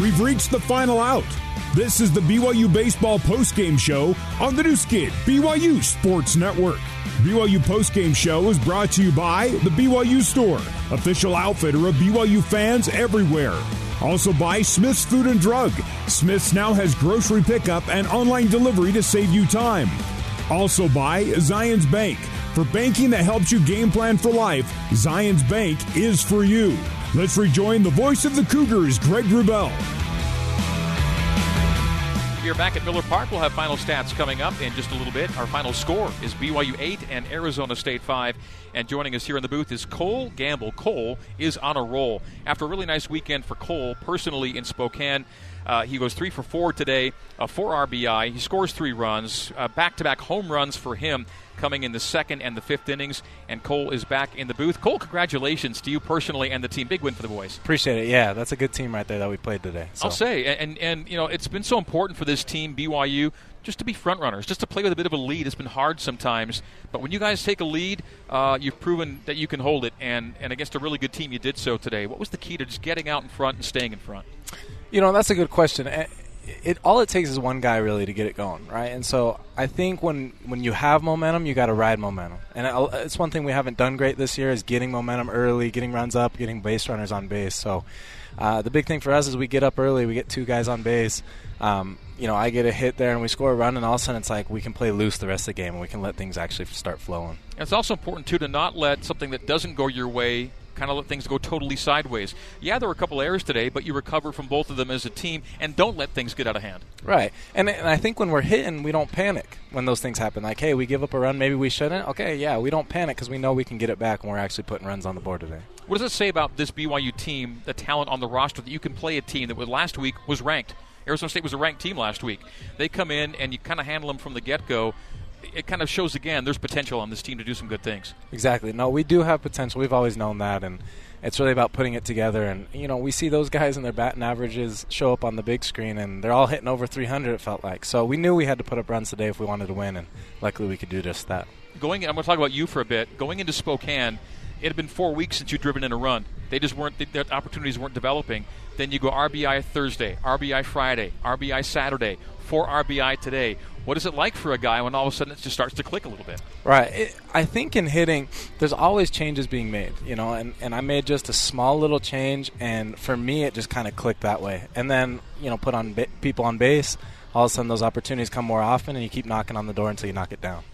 We've reached the final out. This is the BYU Baseball postgame show on the Nu Skin, BYU Sports Network. BYU postgame show is brought to you by the BYU Store, official outfitter of BYU fans everywhere. Also by Smith's Food and Drug. Smith's now has grocery pickup and online delivery to save you time. Also by Zions Bank. For banking that helps you game plan for life, Zions Bank is for you. Let's rejoin the voice of the Cougars, Greg Wrubell. Here back at Miller Park. We'll have final stats coming up in just a little bit. Our final score is BYU 8 and Arizona State 5. And joining us here in the booth is Cole Gamble. Cole is on a roll. After a really nice weekend for Cole, personally in Spokane, uh, he goes three for four today, four RBI. He scores three runs, back to back home runs for him coming in the second and the fifth innings. And Cole is back in the booth. Cole, congratulations to you personally and the team. Big win for the boys. Appreciate it. Yeah, that's a good team right there that we played today. So. I'll say, and and you know, it's been so important for this team, BYU, just to be front runners, just to play with a bit of a lead. It's been hard sometimes, but when you guys take a lead, uh, you've proven that you can hold it. And and against a really good team, you did so today. What was the key to just getting out in front and staying in front? You know, that's a good question. It, all it takes is one guy really to get it going, right? And so I think when when you have momentum, you got to ride momentum. And it's one thing we haven't done great this year is getting momentum early, getting runs up, getting base runners on base. So uh, the big thing for us is we get up early, we get two guys on base. Um, you know, I get a hit there and we score a run, and all of a sudden it's like we can play loose the rest of the game and we can let things actually start flowing. And it's also important too to not let something that doesn't go your way kind of let things go totally sideways. Yeah, there were a couple errors today, but you recover from both of them as a team and don't let things get out of hand. Right. And, and I think when we're hitting, we don't panic when those things happen. Like, hey, we give up a run, maybe we shouldn't. Okay, yeah, we don't panic because we know we can get it back when we're actually putting runs on the board today. What does it say about this BYU team, the talent on the roster, that you can play a team that was last week was ranked? Arizona State was a ranked team last week. They come in and you kind of handle them from the get go it kind of shows again there's potential on this team to do some good things. Exactly. No, we do have potential. We've always known that, and it's really about putting it together. And you know, we see those guys and their batting averages show up on the big screen, and they're all hitting over 300. It felt like so we knew we had to put up runs today if we wanted to win, and luckily we could do just that. Going, I'm going to talk about you for a bit. Going into Spokane, it had been four weeks since you'd driven in a run. They just weren't the opportunities weren't developing. Then you go RBI Thursday, RBI Friday, RBI Saturday, four RBI today. What is it like for a guy when all of a sudden it just starts to click a little bit? Right. It, I think in hitting, there's always changes being made, you know, and, and I made just a small little change, and for me, it just kind of clicked that way. And then, you know, put on ba- people on base, all of a sudden those opportunities come more often, and you keep knocking on the door until you knock it down.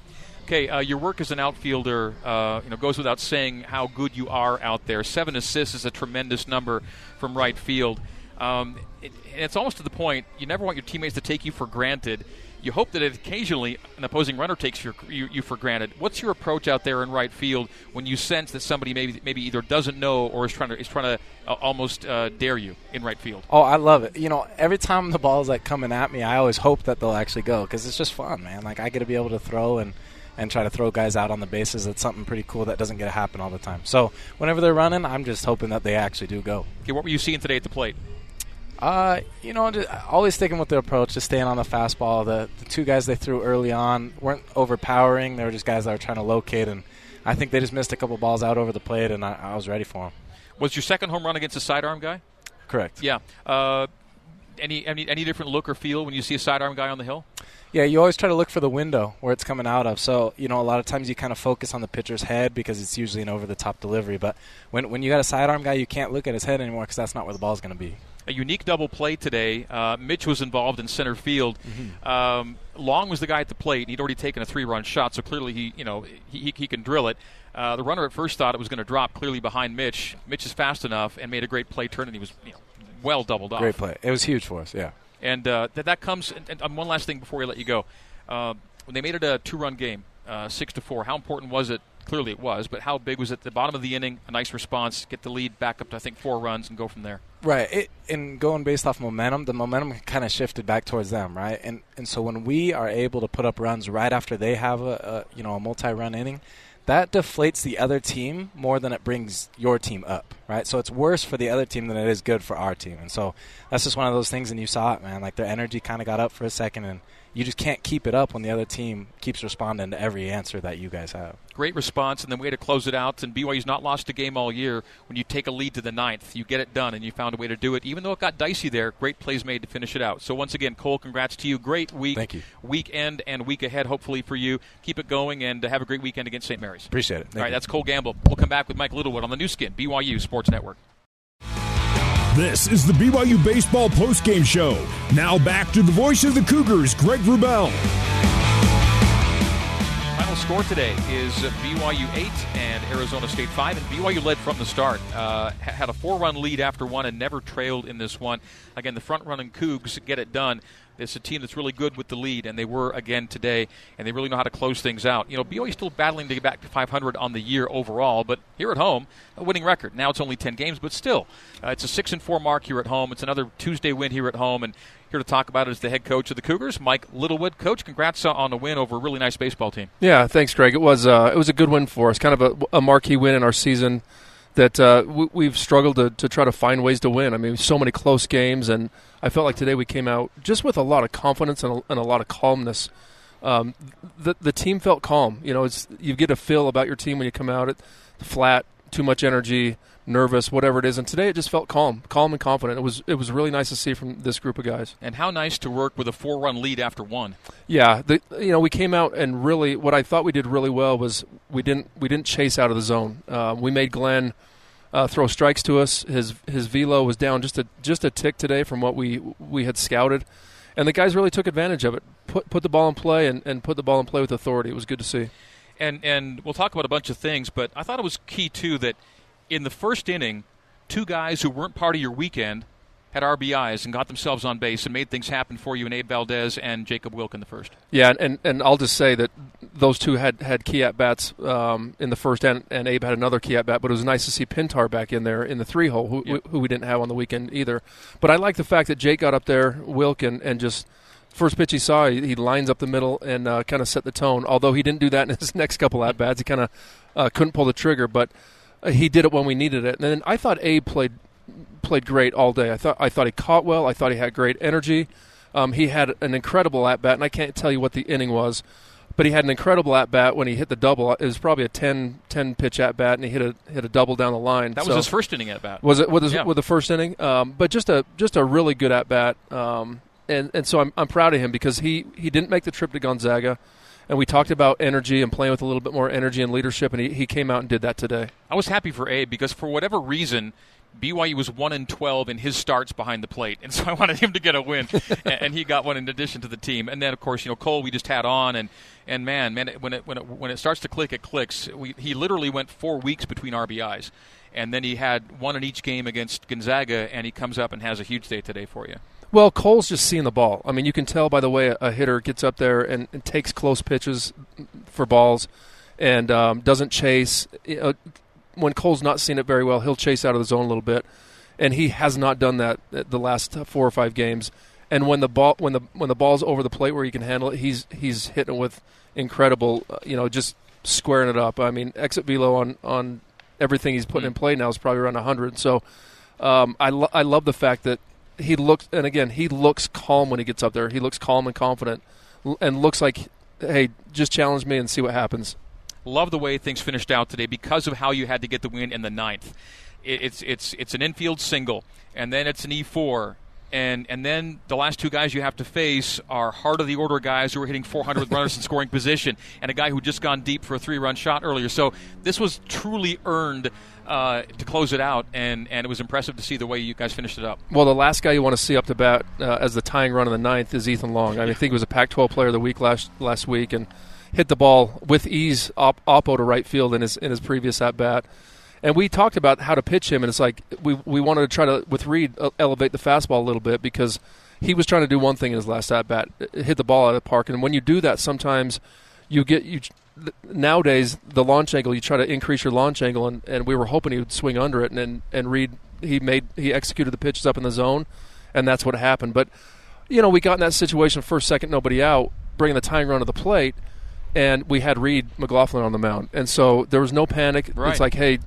Okay, uh, your work as an outfielder, uh, you know, goes without saying how good you are out there. Seven assists is a tremendous number from right field. Um, it, it's almost to the point you never want your teammates to take you for granted you hope that occasionally an opposing runner takes your, you, you, for granted. What's your approach out there in right field when you sense that somebody maybe maybe either doesn't know or is trying to is trying to uh, almost uh, dare you in right field? Oh, I love it. You know, every time the ball is like coming at me, I always hope that they'll actually go because it's just fun, man. Like I get to be able to throw and and try to throw guys out on the bases. It's something pretty cool that doesn't get to happen all the time. So whenever they're running, I'm just hoping that they actually do go. Okay, what were you seeing today at the plate? Uh, you know, just always sticking with the approach, just staying on the fastball. The, the two guys they threw early on weren't overpowering. They were just guys that were trying to locate, and I think they just missed a couple balls out over the plate, and I, I was ready for them. Was your second home run against a sidearm guy? Correct. Yeah. Uh, any, any any different look or feel when you see a sidearm guy on the hill? Yeah, you always try to look for the window where it's coming out of. So, you know, a lot of times you kind of focus on the pitcher's head because it's usually an over the top delivery. But when, when you got a sidearm guy, you can't look at his head anymore because that's not where the ball's going to be a unique double play today. Uh, Mitch was involved in center field. Mm-hmm. Um, Long was the guy at the plate. and He'd already taken a three-run shot, so clearly he, you know, he, he can drill it. Uh, the runner at first thought it was going to drop clearly behind Mitch. Mitch is fast enough and made a great play turn, and he was you know, well doubled off. Great play. It was huge for us. Yeah. And uh, that that comes. And, um, one last thing before we let you go. Uh, when they made it a two-run game, uh, six to four, how important was it clearly it was, but how big was it? The bottom of the inning, a nice response, get the lead back up to I think four runs, and go from there. Right, it, and going based off momentum, the momentum kind of shifted back towards them, right? And and so when we are able to put up runs right after they have a, a you know a multi-run inning, that deflates the other team more than it brings your team up, right? So it's worse for the other team than it is good for our team, and so that's just one of those things. And you saw it, man. Like their energy kind of got up for a second, and you just can't keep it up when the other team keeps responding to every answer that you guys have. Great response, and then way to close it out. And BYU's not lost a game all year. When you take a lead to the ninth, you get it done, and you found a way to do it. Even though it got dicey there, great plays made to finish it out. So once again, Cole, congrats to you. Great week, Thank you. weekend, and week ahead, hopefully for you. Keep it going, and uh, have a great weekend against St. Mary's. Appreciate it. Thank all right, you. that's Cole Gamble. We'll come back with Mike Littlewood on the Nu Skin, BYU Sports Network. This is the BYU Baseball postgame show. Now back to the voice of the Cougars, Greg Wrubell. Final score today is BYU 8 and Arizona State 5, and BYU led from the start. Uh, had a four run lead after one and never trailed in this one. Again, the front running Cougs get it done. It's a team that's really good with the lead, and they were again today, and they really know how to close things out. You know, BYU is still battling to get back to 500 on the year overall, but here at home, a winning record. Now it's only 10 games, but still, uh, it's a six and four mark here at home. It's another Tuesday win here at home, and here to talk about it is the head coach of the Cougars, Mike Littlewood. Coach, congrats uh, on the win over a really nice baseball team. Yeah, thanks, Greg. It was uh, it was a good win for us, kind of a, a marquee win in our season that uh, we, we've struggled to, to try to find ways to win. I mean, so many close games, and I felt like today we came out just with a lot of confidence and a, and a lot of calmness. Um, the the team felt calm. You know, it's you get a feel about your team when you come out at flat, too much energy, nervous, whatever it is. And today it just felt calm, calm and confident. It was it was really nice to see from this group of guys. And how nice to work with a four-run lead after one. Yeah, the, you know, we came out and really what I thought we did really well was we didn't we didn't chase out of the zone. Uh, we made Glenn uh, throw strikes to us. His his velo was down just a just a tick today from what we we had scouted, and the guys really took advantage of it. Put put the ball in play and, and put the ball in play with authority. It was good to see. And and we'll talk about a bunch of things, but I thought it was key too that in the first inning, two guys who weren't part of your weekend had RBIs and got themselves on base and made things happen for you in Abe Valdez and Jacob Wilk in the first. Yeah, and, and I'll just say that those two had, had key at bats um, in the first, and, and Abe had another key at bat. But it was nice to see Pintar back in there in the three hole, who, who we didn't have on the weekend either. But I like the fact that Jake got up there, Wilk, and, and just first pitch he saw, he, he lines up the middle and uh, kind of set the tone. Although he didn't do that in his next couple at bats, he kind of uh, couldn't pull the trigger, but he did it when we needed it. And then I thought Abe played played great all day. I thought I thought he caught well. I thought he had great energy. Um, he had an incredible at bat, and I can't tell you what the inning was, but he had an incredible at bat when he hit the double. It was probably a 10, 10 pitch at bat, and he hit a hit a double down the line. That was his first inning at bat. was it with, his, Yeah. with the first inning? Um, but just a just a really good at bat, um, and and so I'm I'm proud of him because he he didn't make the trip to Gonzaga, and we talked about energy and playing with a little bit more energy and leadership, and he, he came out and did that today. I was happy for Abe because for whatever reason, BYU was one and twelve in his starts behind the plate, and so I wanted him to get a win, and, and he got one in addition to the team. And then of course, you know, Cole we just had on, and and man, man, when it when it when it starts to click, it clicks. We, he literally went four weeks between RBIs, and then he had one in each game against Gonzaga, and he comes up and has a huge day today for you. Well, Cole's just seeing the ball. I mean, you can tell by the way a, hitter gets up there and, and takes close pitches for balls, and um, doesn't chase. When Cole's not seeing it very well, he'll chase out of the zone a little bit, and he has not done that the last four or five games. And when the ball when the when the ball's over the plate where he can handle it, he's he's hitting it with incredible, uh, you know, just squaring it up. I mean, exit velo on on everything he's putting in play now is probably around 100. So um, I lo- I love the fact that he looks and again he looks calm when he gets up there. He looks calm and confident, and looks like, hey, just challenge me and see what happens. Love the way things finished out today because of how you had to get the win in the ninth. It's it's it's an infield single, and then it's an E four, and and then the last two guys you have to face are heart of the order guys who are hitting 400 with runners in scoring position, and a guy who just gone deep for a three run shot earlier. So this was truly earned uh, to close it out, and and it was impressive to see the way you guys finished it up. Well, the last guy you want to see up to bat uh, as the tying run in the ninth is Ethan Long. I, mean, I think he was a Pac-12 Player of the Week last last week and hit the ball with ease op, oppo to right field in his in his previous at bat. And we talked about how to pitch him, and it's like we we wanted to try to with Reed elevate the fastball a little bit because he was trying to do one thing in his last at bat, hit the ball out of the park. And when you do that, sometimes you get you nowadays the launch angle you try to increase your launch angle and, and we were hoping he would swing under it and, and and Reed he made he executed the pitches up in the zone and that's what happened but you know we got in that situation first second nobody out bringing the tying run to the plate and we had Reed McLaughlin on the mound and so there was no panic Right. it's like hey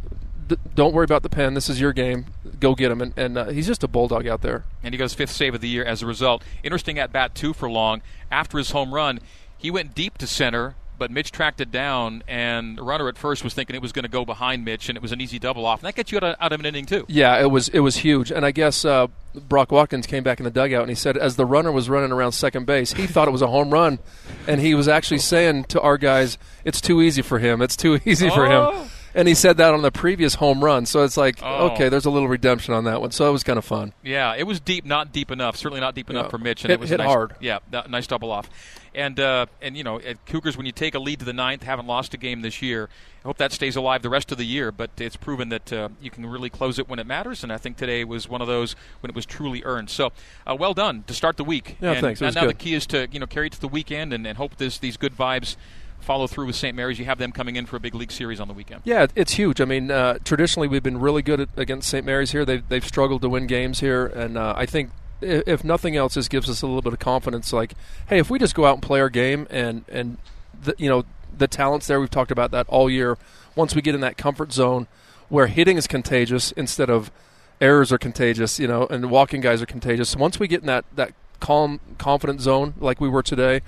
d- don't worry about the pen. This is your game. Go get him. And, and uh, he's just a bulldog out there. And he goes fifth save of the year as a result. Interesting at bat too for Long. After his home run, he went deep to center but Mitch tracked it down, and the runner at first was thinking it was going to go behind Mitch, and it was an easy double off. And that gets you out of, out of an inning too. Yeah, it was it was huge, and I guess uh, Brock Watkins came back in the dugout and he said, as the runner was running around second base, he thought it was a home run, and he was actually saying to our guys, "It's too easy for him. It's too easy for Oh. him." And he said that on the previous home run, so it's like, Oh. okay, there's a little redemption on that one. So it was kind of fun. Yeah, it was deep, not deep enough. Certainly not deep enough Yeah. for Mitch, and Hit- it was hit nice, hard. Yeah, nice double off. And uh, and you know, at Cougars, when you take a lead to the ninth, haven't lost a game this year. I hope that stays alive the rest of the year. But it's proven that uh, you can really close it when it matters, and I think today was one of those when it was truly earned. So, uh, well done to start the week. Yeah, and, thanks. Now the key is to you know carry it to the weekend and, and hope this these good vibes follow through with St. Mary's. You have them coming in for a big league series on the weekend. Yeah, it's huge. I mean, uh, traditionally we've been really good at, against St. Mary's here. They've they've struggled to win games here, and uh, I think if nothing else, this gives us a little bit of confidence. Like, hey, if we just go out and play our game, and and the, you know the talents there, we've talked about that all year. Once we get in that comfort zone where hitting is contagious instead of errors are contagious, you know, and walking guys are contagious. Once we get in that that calm, confident zone like we were today,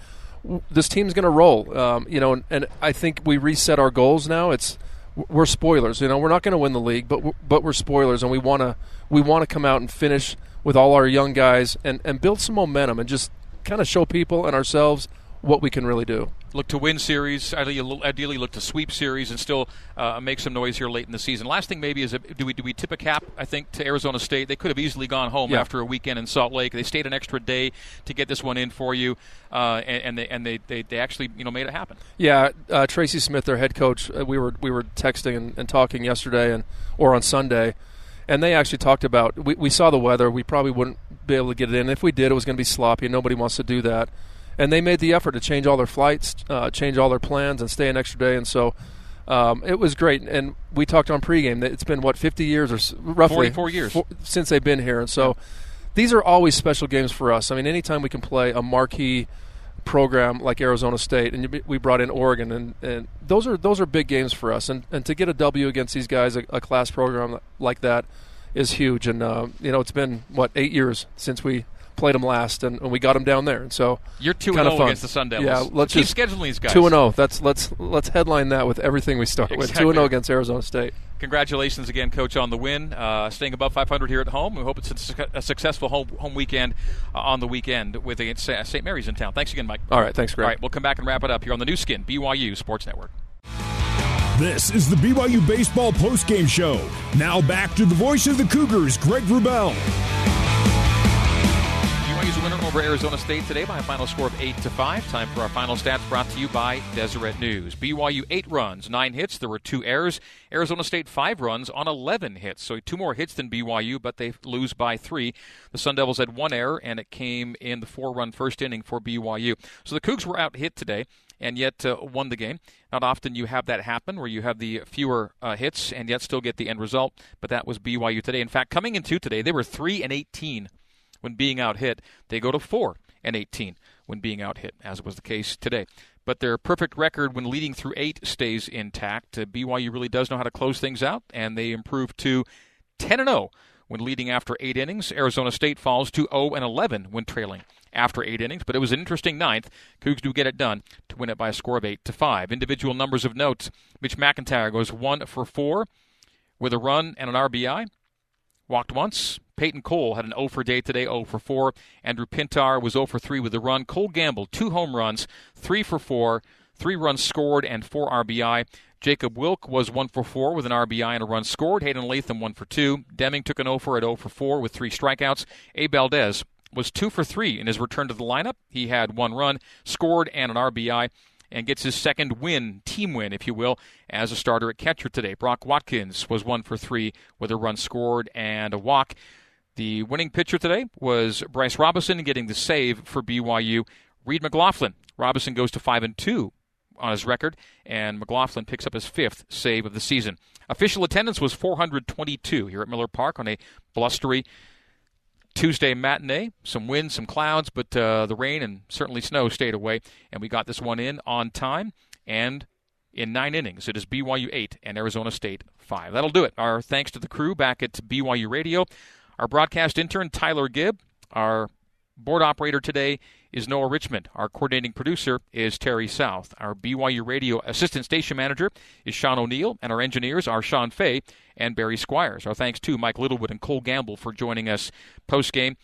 this team's going to roll. Um, you know, and, and I think we reset our goals now. It's we're spoilers. You know, we're not going to win the league, but we're, but we're spoilers, and we want to we want to come out and finish with all our young guys and and build some momentum and just kind of show people and ourselves what we can really do. Look to win series. Ideally, ideally look to sweep series and still uh, make some noise here late in the season. Last thing maybe is do we do we tip a cap? I think to Arizona State. They could have easily gone home Yeah. after a weekend in Salt Lake. They stayed an extra day to get this one in for you, uh, and, and they and they, they they actually you know made it happen. Yeah, uh, Tracy Smith, their head coach, uh, we were we were texting and, and talking yesterday and or on Sunday, and they actually talked about we, we saw the weather. We probably wouldn't be able to get it in. If we did, it was going to be sloppy, and nobody wants to do that. And they made the effort to change all their flights, uh, change all their plans, and stay an extra day. And so um, it was great. And we talked on pregame that it's been what 50 years or roughly four years. since they've been here, and so. These are always special games for us. I mean, anytime we can play a marquee program like Arizona State, and we brought in Oregon, and, and those are those are big games for us. And, and to get a W against these guys, a, a class program like that, is huge. And uh, you know, it's been what eight years since we played them last, and, and we got them down there. And so You're two and Kinda zero fun. against the Sun Devils. Yeah, let's keep just- scheduling these guys. two and zero. That's let's let's headline that with everything we start with. Two and zero against Arizona State. Congratulations again, Coach, on the win. Uh, staying above 500 here at home. We hope it's a, su- a successful home home weekend uh, on the weekend with against St. Mary's in town. Thanks again, Mike. All right, thanks, Greg. All right, we'll come back and wrap it up here on the Nu Skin BYU Sports Network. This is the BYU Baseball postgame show. Now back to the voice of the Cougars, Greg Wrubell. Winner over Arizona State today by a final score of 8 to 5. Time for our final stats brought to you by Deseret News. BYU 8 runs, 9 hits. There were 2 errors. Arizona State 5 runs on 11 hits. So 2 more hits than BYU, but they lose by 3. The Sun Devils had 1 error, and it came in the 4 run first inning for BYU. So the Cougs were out hit today and yet uh, won the game. Not often you have that happen where you have the fewer uh, hits and yet still get the end result, but that was BYU today. In fact, coming into today, they were 3 and 18 when being out hit. They go to 4 and 18 when being out hit, as was the case today. But their perfect record when leading through 8 stays intact. Uh, BYU really does know how to close things out, and they improve to 10 and 0 when leading after 8 innings. Arizona State falls to 0 and 11 when trailing after 8 innings, but it was an interesting ninth. Cougs do get it done to win it by a score of 8 to 5. Individual numbers of notes: Mitch McIntyre goes 1 for 4 with a run and an RBI. Walked once. Peyton Cole had an 0 for day today, 0 for 4. Andrew Pintar was 0 for 3 with a run. Cole Gamble, two home runs, 3 for 4, 3 runs scored, and 4 RBI. Jacob Wilk was 1 for 4 with an RBI and a run scored. Hayden Latham 1 for 2. Deming took an 0 for at 0 for 4 with 3 strikeouts. Abe Valdez was 2 for 3 in his return to the lineup. He had one run, scored, and an RBI and gets his second win, team win, if you will, as a starter at catcher today. Brock Watkins was one for three with a run scored and a walk. The winning pitcher today was Bryce Robinson getting the save for BYU. Reed McLaughlin. Robinson goes to five and two on his record, and McLaughlin picks up his fifth save of the season. Official attendance was 422 here at Miller Park on a blustery Tuesday matinee. Some wind, some clouds, but uh, the rain and certainly snow stayed away, and we got this one in on time and in nine innings. It is BYU 8 and Arizona State 5. That'll do it. Our thanks to the crew back at BYU Radio. Our broadcast intern, Tyler Gibb. Our board operator today is Noah Richmond. Our coordinating producer is Terry South. Our BYU Radio assistant station manager is Sean O'Neill, and our engineers are Sean Fay and Barry Squires. Our thanks to Mike Littlewood and Cole Gamble for joining us post game.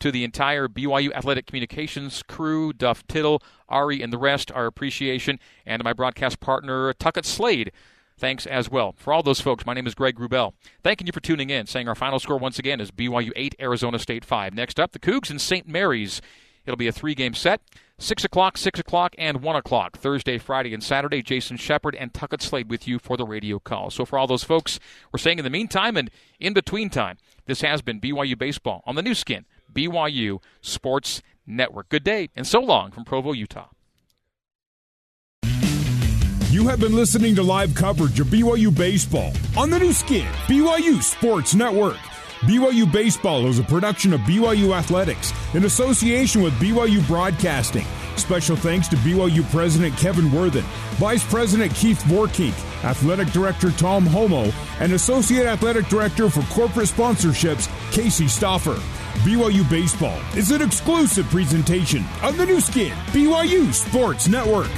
To the entire BYU Athletic Communications crew, Duff Tittle, Ari, and the rest, our appreciation, and to my broadcast partner, Tuckett Slade. Thanks as well. For all those folks, my name is Greg Wrubell. Thanking you for tuning in. Saying our final score once again is BYU 8, Arizona State 5. Next up, the Cougs and St. Mary's. It'll be a three game set. 6 o'clock, 6 o'clock, and 1 o'clock. Thursday, Friday, and Saturday. Jason Shepard and Tuckett Slade with you for the radio call. So, for all those folks, we're saying in the meantime and in between time, this has been BYU Baseball on the Nu Skin, BYU Sports Network. Good day, and so long from Provo, Utah. You have been listening to live coverage of BYU Baseball on the Nu Skin, BYU Sports Network. BYU Baseball is a production of BYU Athletics in association with BYU Broadcasting. Special thanks to BYU President Kevin Worthen, Vice President Keith Vorkink, Athletic Director Tom Holmoe, and Associate Athletic Director for Corporate Sponsorships, Casey Stoffer. BYU Baseball is an exclusive presentation of the Nu Skin, BYU Sports Network.